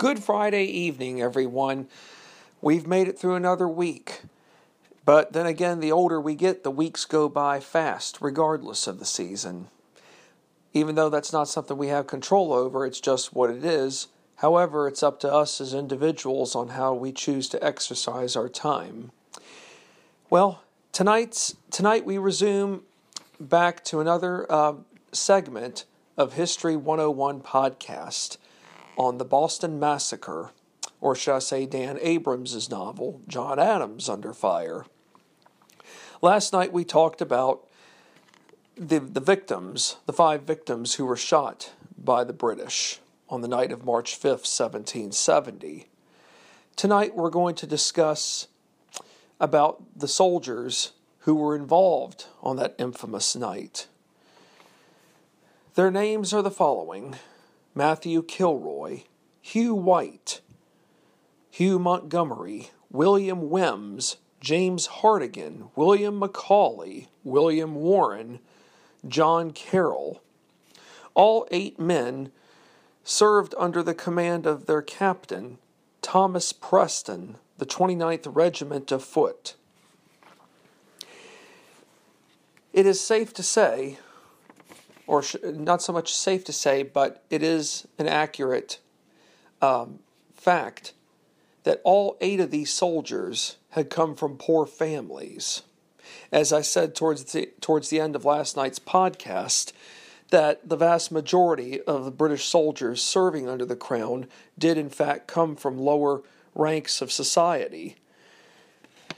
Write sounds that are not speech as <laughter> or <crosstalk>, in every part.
Good Friday evening, everyone. We've made it through another week. But then again, the older we get, the weeks go by fast, regardless of the season. Even though that's not something we have control over, it's just what it is. However, it's up to us as individuals on how we choose to exercise our time. Well, tonight's tonight we resume back to another uh, segment of History 101 podcast on the Boston Massacre, or should I say Dan Abrams' novel, John Adams Under Fire. Last night we talked about the, the victims, the five victims who were shot by the British on the night of March 5th, 1770. Tonight we're going to discuss about the soldiers who were involved on that infamous night. Their names are the following Matthew Kilroy, Hugh White, Hugh Montgomery, William Wims, James Hartigan, William Macaulay, William Warren, John Carroll. All eight men served under the command of their captain, Thomas Preston, the 29th Regiment of Foot. It is safe to say or sh- not so much safe to say, but it is an accurate um, fact that all eight of these soldiers had come from poor families. As I said towards the, towards the end of last night's podcast, that the vast majority of the British soldiers serving under the Crown did in fact come from lower ranks of society.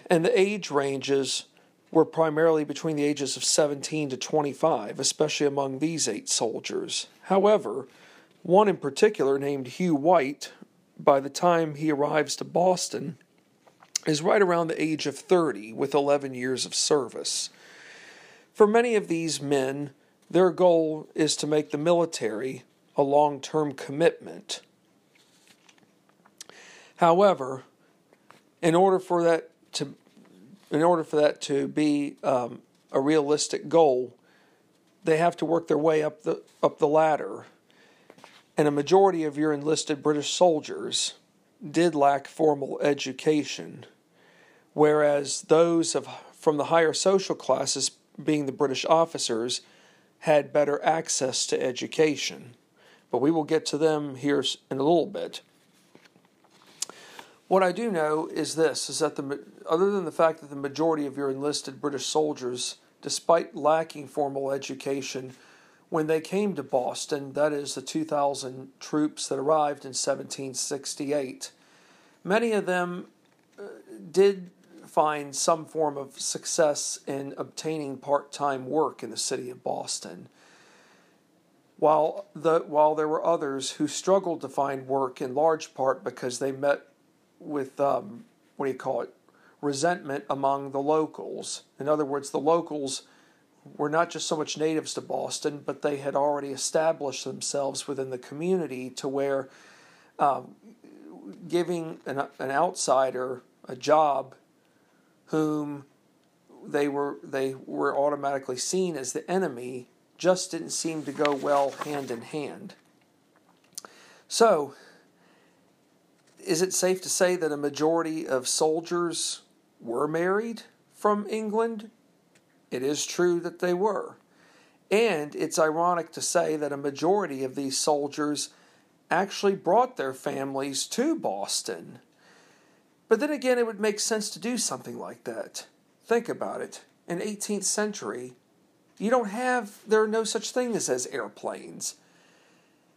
And the age ranges were primarily between the ages of 17 to 25, especially among these eight soldiers. However, one in particular, named Hugh White, by the time he arrives to Boston, is right around the age of 30 with 11 years of service. For many of these men, their goal is to make the military a long term commitment. However, in order for that to in order for that to be um, a realistic goal, they have to work their way up the up the ladder. And a majority of your enlisted British soldiers did lack formal education, whereas those of from the higher social classes, being the British officers, had better access to education. But we will get to them here in a little bit. What I do know is this: is that the other than the fact that the majority of your enlisted British soldiers, despite lacking formal education, when they came to Boston, that is the 2,000 troops that arrived in 1768, many of them uh, did find some form of success in obtaining part-time work in the city of Boston. While the while there were others who struggled to find work in large part because they met with um, what do you call it resentment among the locals. In other words, the locals were not just so much natives to Boston, but they had already established themselves within the community to where um, giving an, an outsider a job whom they were they were automatically seen as the enemy just didn't seem to go well hand in hand. So is it safe to say that a majority of soldiers were married from England? It is true that they were. And it's ironic to say that a majority of these soldiers actually brought their families to Boston. But then again, it would make sense to do something like that. Think about it. In 18th century, you don't have there are no such things as airplanes.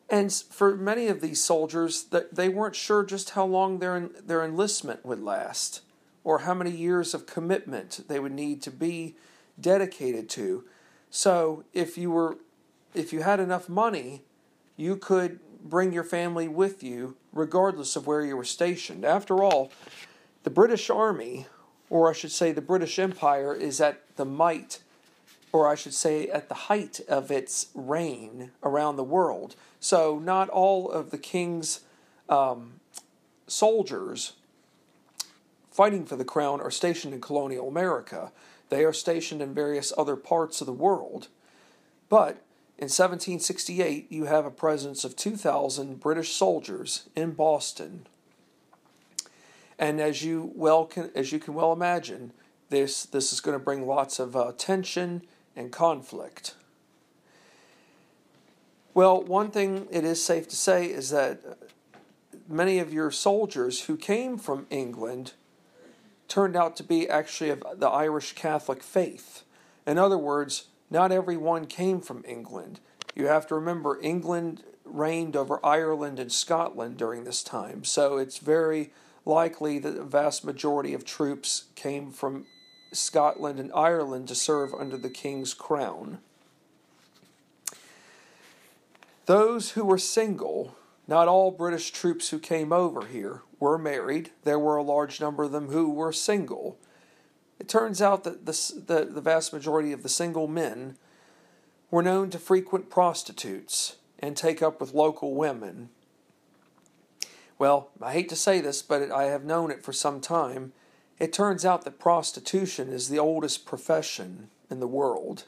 And for many of these soldiers, they weren't sure just how long their, their enlistment would last or how many years of commitment they would need to be dedicated to. So if you were if you had enough money, you could bring your family with you regardless of where you were stationed. After all, the British Army, or I should say the British Empire, is at the might or I should say, at the height of its reign around the world. So, not all of the king's um, soldiers fighting for the crown are stationed in colonial America. They are stationed in various other parts of the world. But In 1768, you have a presence of 2,000 British soldiers in Boston. And as you well can, as you can well imagine, this this is going to bring lots of uh, tension and conflict. Well, one thing it is safe to say is that many of your soldiers who came from England turned out to be actually of the Irish Catholic faith. In other words, not everyone came from England. You have to remember, England reigned over Ireland and Scotland during this time, so it's very likely that the vast majority of troops came from Scotland and Ireland to serve under the king's crown. Those who were single, not all British troops who came over here were married. There were a large number of them who were single. It turns out that the, the, the vast majority of the single men were known to frequent prostitutes and take up with local women. Well, I hate to say this, but I have known it for some time. It turns out that prostitution is the oldest profession in the world.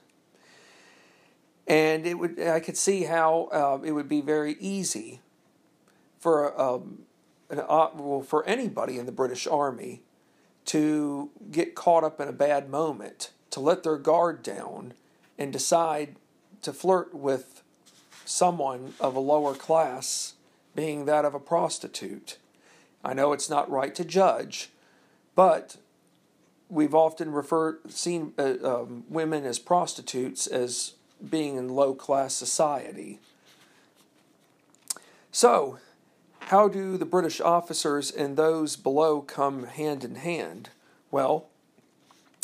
And it would, I could see how uh, it would be very easy for um, an, uh, well, for anybody in the British Army to get caught up in a bad moment, to let their guard down, and decide to flirt with someone of a lower class, being that of a prostitute. I know it's not right to judge, but we've often referred seen uh, um, women as prostitutes as being in low class society. So, how do the British officers and those below come hand in hand? Well,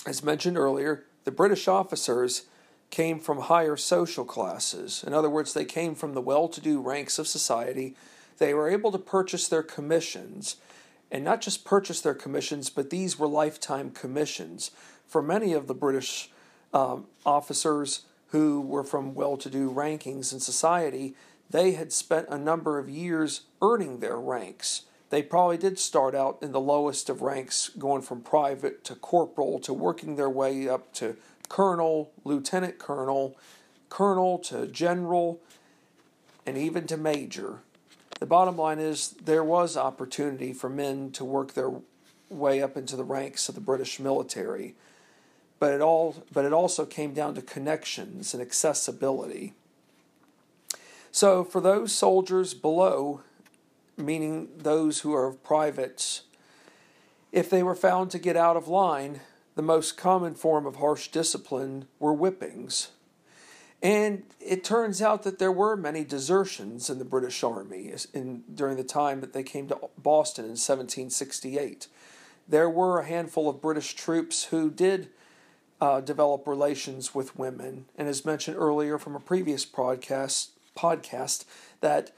as mentioned earlier, the British officers came from higher social classes. In other words, they came from the well to do ranks of society. They were able to purchase their commissions, and not just purchase their commissions, but these were lifetime commissions. For many of the British um, officers who were from well to do rankings in society, they had spent a number of years earning their ranks. They probably did start out in the lowest of ranks, going from private to corporal to working their way up to colonel, lieutenant colonel, colonel to general, and even to major. The bottom line is there was opportunity for men to work their way up into the ranks of the British military, but it all but it also came down to connections and accessibility. So for those soldiers below, meaning those who are privates, if they were found to get out of line, the most common form of harsh discipline were whippings. And it turns out that there were many desertions in the British Army in, during the time that they came to Boston in 1768. There were a handful of British troops who did uh, develop relations with women, and as mentioned earlier from a previous podcast, podcast, that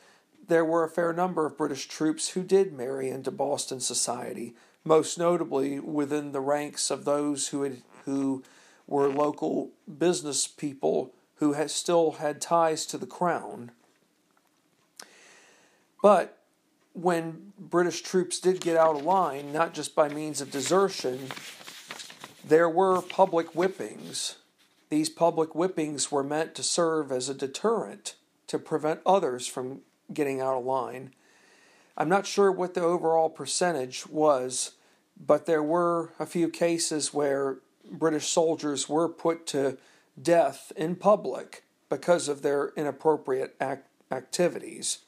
there were a fair number of British troops who did marry into Boston society, most notably within the ranks of those who had, who were local business people who had still had ties to the crown. But when British troops did get out of line, not just by means of desertion, there were public whippings. These public whippings were meant to serve as a deterrent to prevent others from getting out of line. I'm not sure what the overall percentage was, but there were a few cases where British soldiers were put to death in public because of their inappropriate act- activities.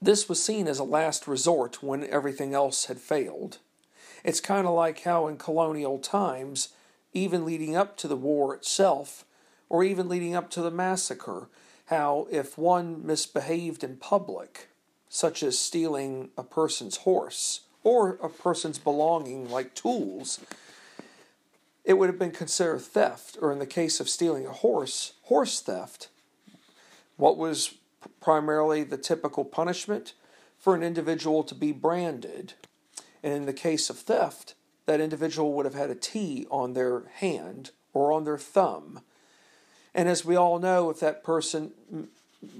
This was seen as a last resort when everything else had failed. It's kind of like how in colonial times, even leading up to the war itself, or even leading up to the massacre, how if one misbehaved in public, such as stealing a person's horse or a person's belonging like tools, it would have been considered theft, or in the case of stealing a horse, horse theft. What was primarily the typical punishment? For an individual to be branded. And in the case of theft, that individual would have had a T on their hand or on their thumb and as we all know, if that person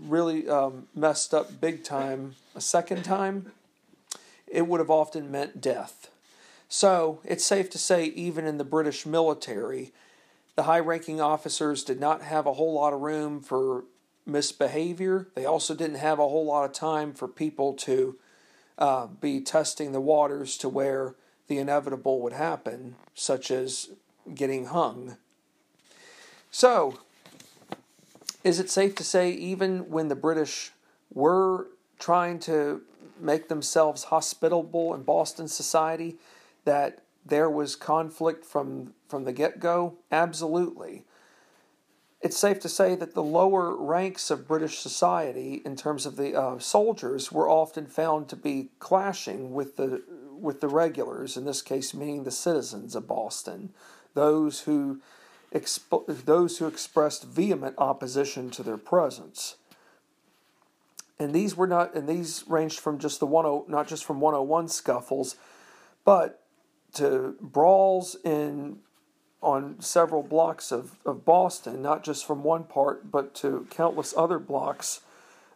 really um, messed up big time a second time, it would have often meant death. So it's safe to say, even in the British military, The high ranking officers did not have a whole lot of room for misbehavior. They also didn't have a whole lot of time for people to uh, be testing the waters to where the inevitable would happen, such as getting hung. So, is it safe to say, even when the British were trying to make themselves hospitable in Boston society, that there was conflict from, from the get go? Absolutely. It's safe to say that the lower ranks of British society, in terms of the uh, soldiers, were often found to be clashing with the with the regulars. In this case, meaning the citizens of Boston, those who those who expressed vehement opposition to their presence. And these were not, and these ranged from just the one, oh, not just from 101 scuffles, but to brawls in on several blocks of, of Boston, not just from one part, but to countless other blocks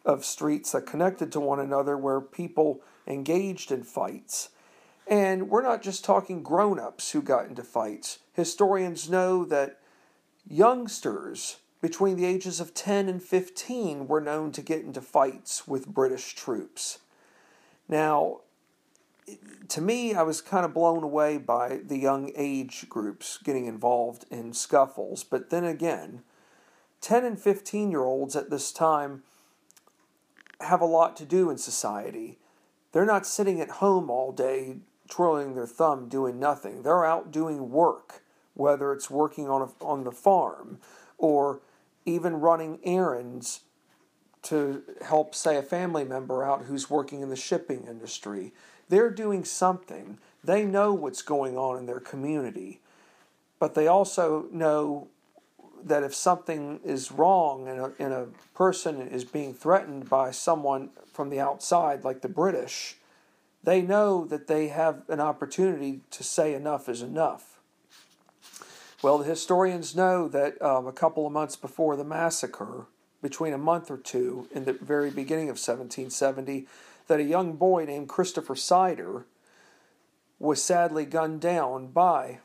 of streets that connected to one another where people engaged in fights. And we're not just talking grown ups who got into fights. Historians know that youngsters between the ages of 10 and 15 were known to get into fights with British troops. Now, to me, I was kind of blown away by the young age groups getting involved in scuffles. But then again, 10 and 15 year olds at this time have a lot to do in society. They're not sitting at home all day twirling their thumb doing nothing. They're out doing work, whether it's working on, a, on the farm or even running errands to help, say, a family member out who's working in the shipping industry. They're doing something. They know what's going on in their community. But they also know that if something is wrong and a, and a person is being threatened by someone from the outside, like the British, they know that they have an opportunity to say enough is enough. Well, the historians know that um, a couple of months before the massacre, between a month or two in the very beginning of 1770, that a young boy named Christopher Seider was sadly gunned down by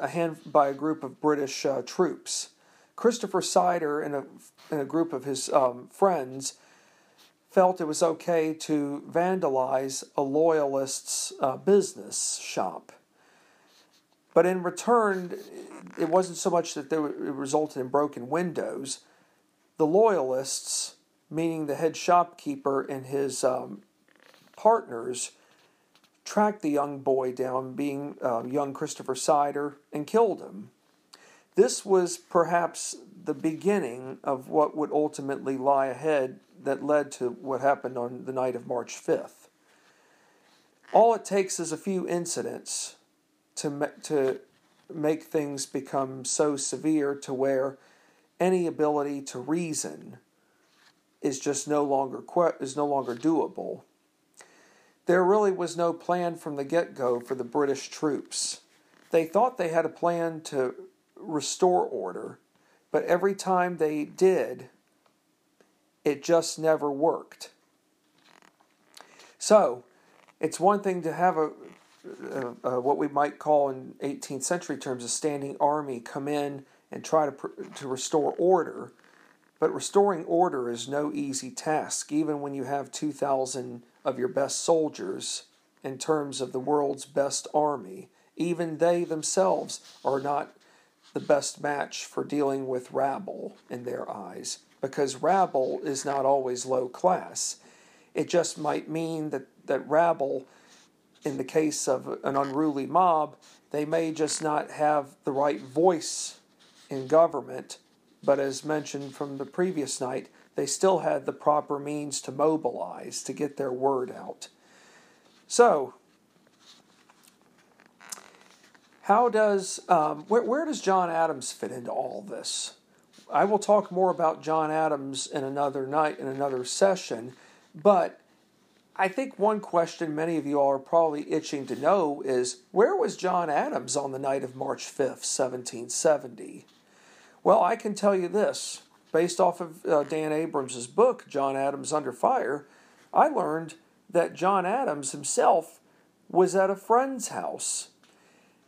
a hand by a group of British uh, troops. Christopher Seider and a, and a group of his um, friends felt it was okay to vandalize a loyalist's uh, business shop. But in return, it wasn't so much that there, it resulted in broken windows. The loyalists meaning the head shopkeeper and his um, partners, tracked the young boy down, being uh, young Christopher Seider, and killed him. This was perhaps the beginning of what would ultimately lie ahead that led to what happened on the night of March 5th. All it takes is a few incidents to, to make things become so severe to where any ability to reason is just no longer is no longer doable. There really was no plan from the get-go for the British troops. They thought they had a plan to restore order, but every time they did, it just never worked. So, it's one thing to have a, a, a, what we might call in 18th century terms a standing army come in and try to to restore order, but restoring order is no easy task, even when you have 2,000 of your best soldiers in terms of the world's best army. Even they themselves are not the best match for dealing with rabble in their eyes, because rabble is not always low class. It just might mean that, that rabble, in the case of an unruly mob, they may just not have the right voice in government but as mentioned from the previous night, they still had the proper means to mobilize, to get their word out. So, how does um, where, where does John Adams fit into all this? I will talk more about John Adams in another night in another session, but I think one question many of you all are probably itching to know is where was John Adams on the night of March 5th, 1770? Well, I can tell you this based off of uh, Dan Abrams' book, John Adams Under Fire, I learned that John Adams himself was at a friend's house.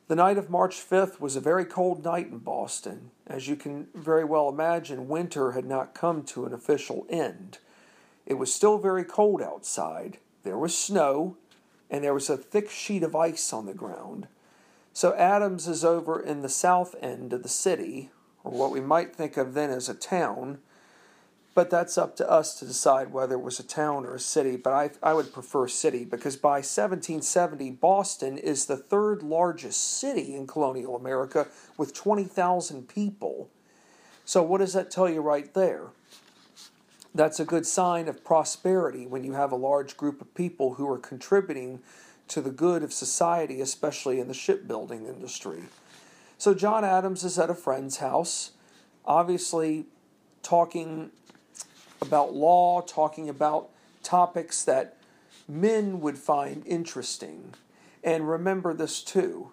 The night of March 5th was a very cold night in Boston. As you can very well imagine, winter had not come to an official end. It was still very cold outside. There was snow, and there was a thick sheet of ice on the ground. So Adams is over in the south end of the city, or what we might think of then as a town, but that's up to us to decide whether it was a town or a city. But I, I would prefer city because by 1770, Boston is the third largest city in colonial America with 20,000 people. So, what does that tell you right there? That's a good sign of prosperity when you have a large group of people who are contributing to the good of society, especially in the shipbuilding industry. So, John Adams is at a friend's house, obviously talking about law, talking about topics that men would find interesting. And remember this too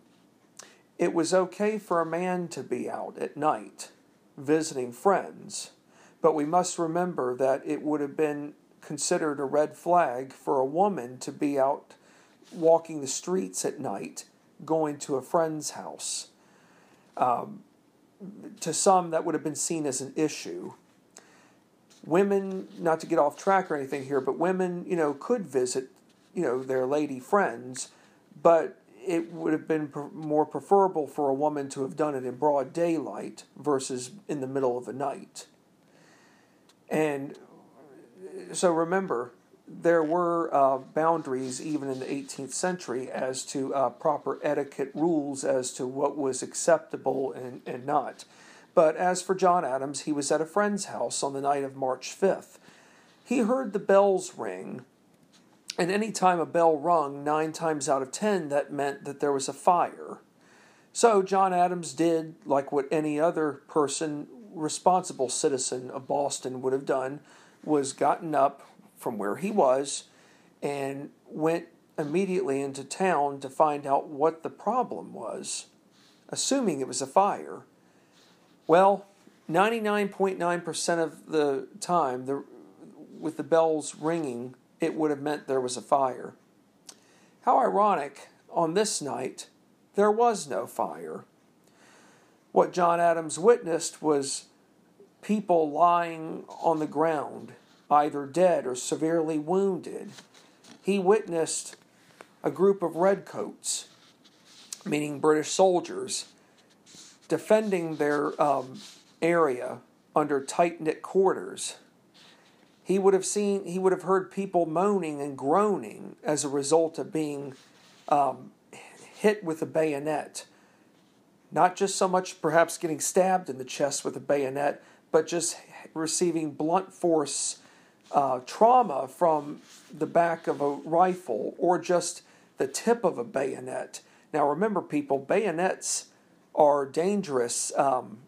it was okay for a man to be out at night visiting friends, but we must remember that it would have been considered a red flag for a woman to be out walking the streets at night going to a friend's house. Um, to some, that would have been seen as an issue women, not to get off track or anything here, but women, you know, could visit, you know, their lady friends, but it would have been more preferable for a woman to have done it in broad daylight versus in the middle of the night. And so remember, there were uh, boundaries even in the 18th century as to uh, proper etiquette rules as to what was acceptable and, and not. But as for John Adams, he was at a friend's house on the night of March 5th. He heard the bells ring, and any time a bell rung, nine times out of ten, that meant that there was a fire. So John Adams did like what any other person, responsible citizen of Boston would have done, was gotten up from where he was and went immediately into town to find out what the problem was, assuming it was a fire. Well, 99.9% of the time, the, with the bells ringing, it would have meant there was a fire. How ironic, on this night, there was no fire. What John Adams witnessed was people lying on the ground, either dead or severely wounded. He witnessed a group of redcoats, meaning British soldiers, defending their um, area under tight knit quarters, he would have seen, he would have heard people moaning and groaning as a result of being um, hit with a bayonet. Not just so much perhaps getting stabbed in the chest with a bayonet, but just receiving blunt force uh, trauma from the back of a rifle or just the tip of a bayonet. Now, remember, people, bayonets are dangerous. Um,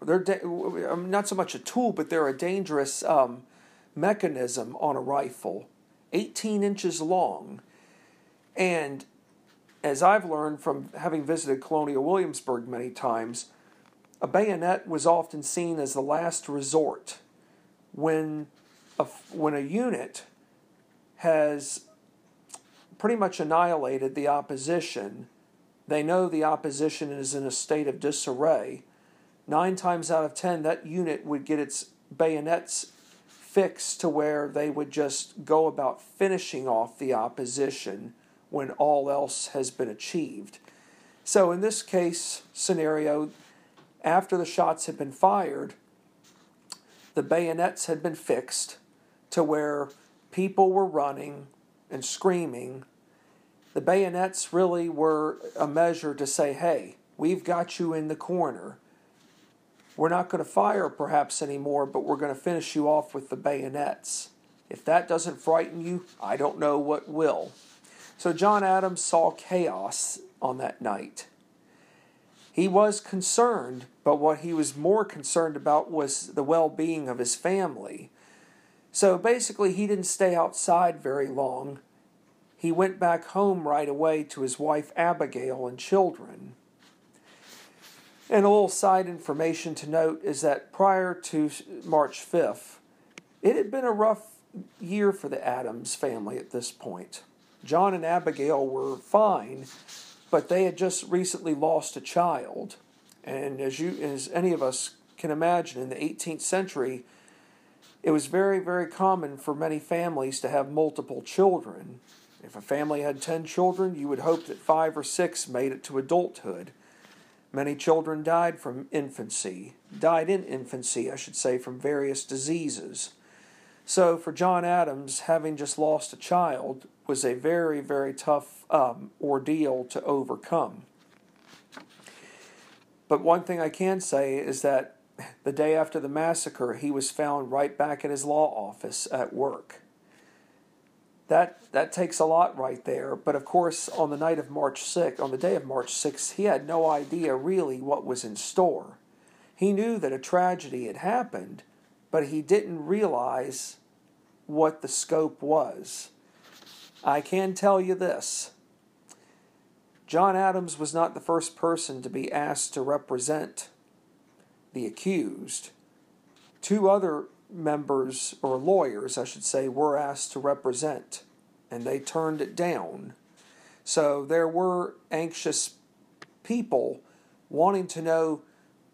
they're da- um, not so much a tool, but they're a dangerous um, mechanism on a rifle, 18 inches long. And as I've learned from having visited Colonial Williamsburg many times, a bayonet was often seen as the last resort when when a unit has pretty much annihilated the opposition they know the opposition is in a state of disarray. Nine times out of ten, that unit would get its bayonets fixed to where they would just go about finishing off the opposition when all else has been achieved. So, in this case scenario, after the shots had been fired, the bayonets had been fixed to where people were running and screaming the bayonets really were a measure to say, hey, we've got you in the corner. We're not going to fire perhaps anymore, but we're going to finish you off with the bayonets. If that doesn't frighten you, I don't know what will. So John Adams saw chaos on that night. He was concerned, but what he was more concerned about was the well being of his family. So basically, he didn't stay outside very long he went back home right away to his wife Abigail and children. And a little side information to note is that prior to March 5th, it had been a rough year for the Adams family at this point. John and Abigail were fine, but they had just recently lost a child. And as you as any of us can imagine in the 18th century, it was very very common for many families to have multiple children. If a family had 10 children, you would hope that 5 or 6 made it to adulthood. Many children died from infancy, died in infancy, I should say, from various diseases. So, for John Adams, having just lost a child was a very, very tough um, ordeal to overcome. But one thing I can say is that the day after the massacre, he was found right back at his law office at work. That that takes a lot right there. But of course, on the night of March 6th, on the day of March 6th, he had no idea really what was in store. He knew that a tragedy had happened, but he didn't realize what the scope was. I can tell you this John Adams was not the first person to be asked to represent the accused. Two other members, or lawyers, I should say, were asked to represent, and they turned it down. So there were anxious people wanting to know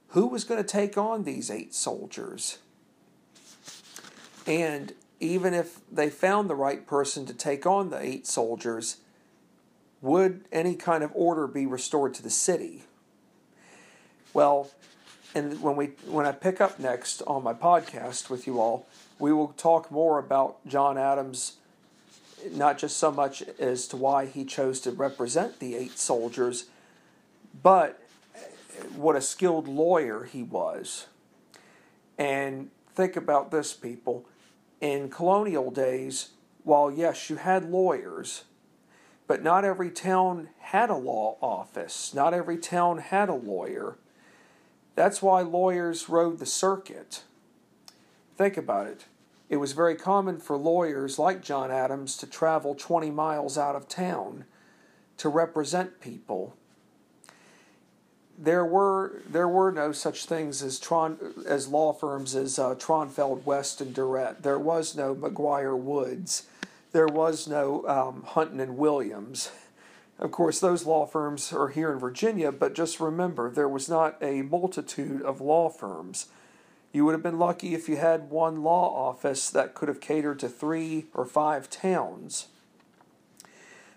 who was going to take on these eight soldiers. And even if they found the right person to take on the eight soldiers, would any kind of order be restored to the city? Well, and when we when I pick up next on my podcast with you all, we will talk more about John Adams, not just so much as to why he chose to represent the eight soldiers, but what a skilled lawyer he was. And think about this, people. In colonial days, while yes, you had lawyers, but not every town had a law office. Not every town had a lawyer. That's why lawyers rode the circuit. Think about it. It was very common for lawyers like John Adams to travel 20 miles out of town to represent people. There were there were no such things as Tron as law firms as uh, Tronfeld West and Durrett. There was no McGuire Woods. There was no um, Hunton and Williams. Of course, those law firms are here in Virginia, but just remember there was not a multitude of law firms. You would have been lucky if you had one law office that could have catered to three or five towns.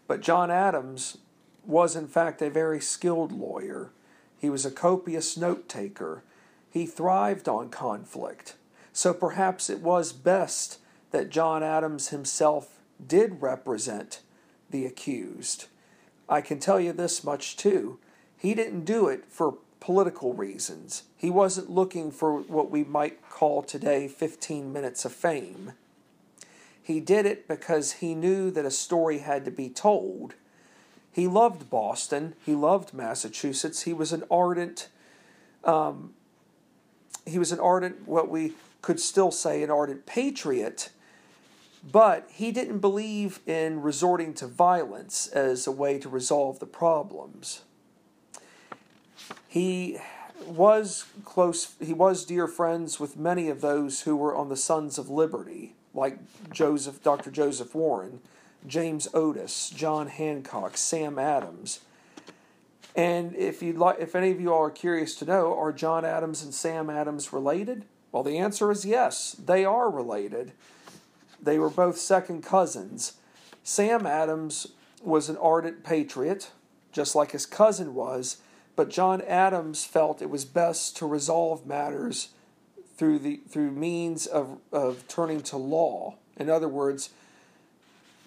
But John Adams was, in fact, a very skilled lawyer. He was a copious note taker. He thrived on conflict. So perhaps it was best that John Adams himself did represent the accused. I can tell you this much too. He didn't do it for political reasons. He wasn't looking for what we might call today 15 minutes of fame. He did it because he knew that a story had to be told. He loved Boston. He loved Massachusetts. He was an ardent, um, he was an ardent, what we could still say, an ardent patriot but he didn't believe in resorting to violence as a way to resolve the problems. He was close he was dear friends with many of those who were on the Sons of Liberty, like Joseph Dr. Joseph Warren, James Otis, John Hancock, Sam Adams. And if you'd like if any of you are curious to know, are John Adams and Sam Adams related? Well, the answer is yes, they are related. They were both second cousins. Sam Adams was an ardent patriot, just like his cousin was, but John Adams felt it was best to resolve matters through the through means of, of turning to law. In other words,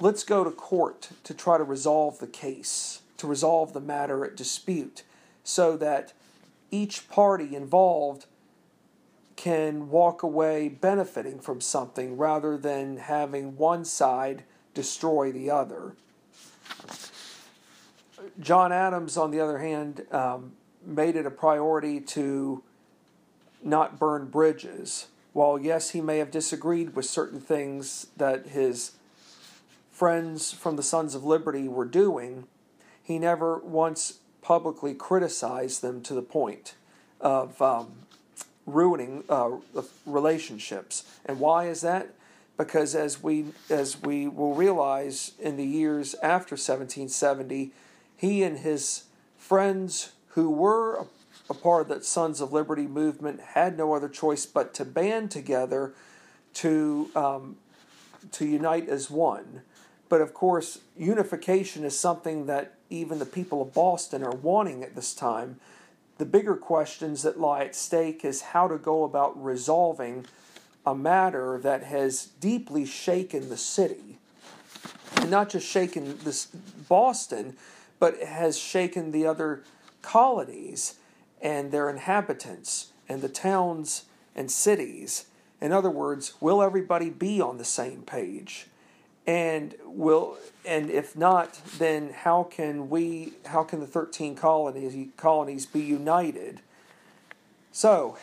let's go to court to try to resolve the case, to resolve the matter at dispute, so that each party involved can walk away benefiting from something rather than having one side destroy the other. John Adams, on the other hand, um, made it a priority to not burn bridges. While, yes, he may have disagreed with certain things that his friends from the Sons of Liberty were doing, he never once publicly criticized them to the point of um, ruining uh, relationships. And why is that? Because as we as we will realize in the years after 1770, he and his friends who were a, part of that Sons of Liberty movement had no other choice but to band together to um, to unite as one. But of course, unification is something that even the people of Boston are wanting at this time. The bigger questions that lie at stake is how to go about resolving a matter that has deeply shaken the city. And not just shaken this Boston, but has shaken the other colonies and their inhabitants and the towns and cities. In other words, will everybody be on the same page? And will and if not, then how can we how can the 13 colonies colonies be united? So,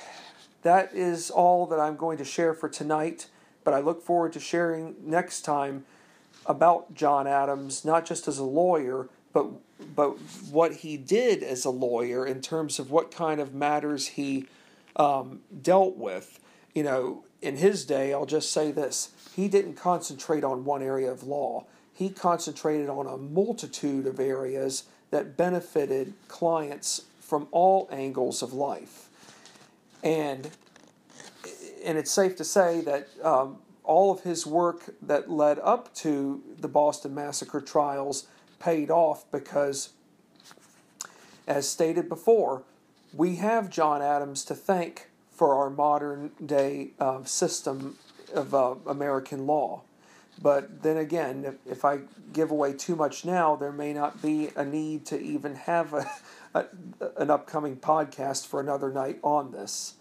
that is all that I'm going to share for tonight, but I look forward to sharing next time about John Adams, not just as a lawyer, but but what he did as a lawyer in terms of what kind of matters he um, dealt with. You know, in his day, I'll just say this: he didn't concentrate on one area of law. He concentrated on a multitude of areas that benefited clients from all angles of life, and and it's safe to say that um, all of his work that led up to the Boston Massacre trials paid off because, as stated before, we have John Adams to thank for our modern day uh, system of uh, American law. But then again, if, if, I give away too much now, there may not be a need to even have a, <laughs> a, an upcoming podcast for another night on this.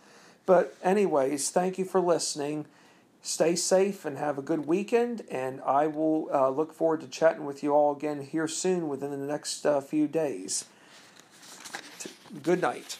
But, anyways, thank you for listening. Stay safe and have a good weekend. And I will uh, look forward to chatting with you all again here soon within the next uh, few days. Good night.